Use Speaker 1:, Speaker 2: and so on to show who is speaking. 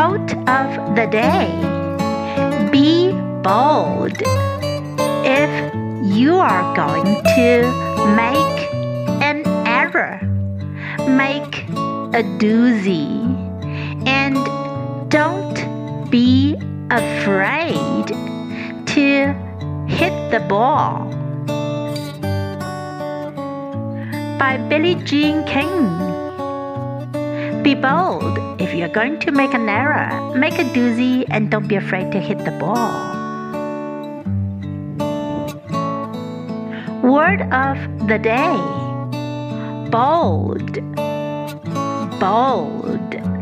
Speaker 1: Quote of the day Be bold. If you are going to make an error, make a doozy. And don't be afraid to hit the ball. By Billie Jean King. Be bold. If you're going to make an error, make a doozy and don't be afraid to hit the ball. Word of the day bold, bold.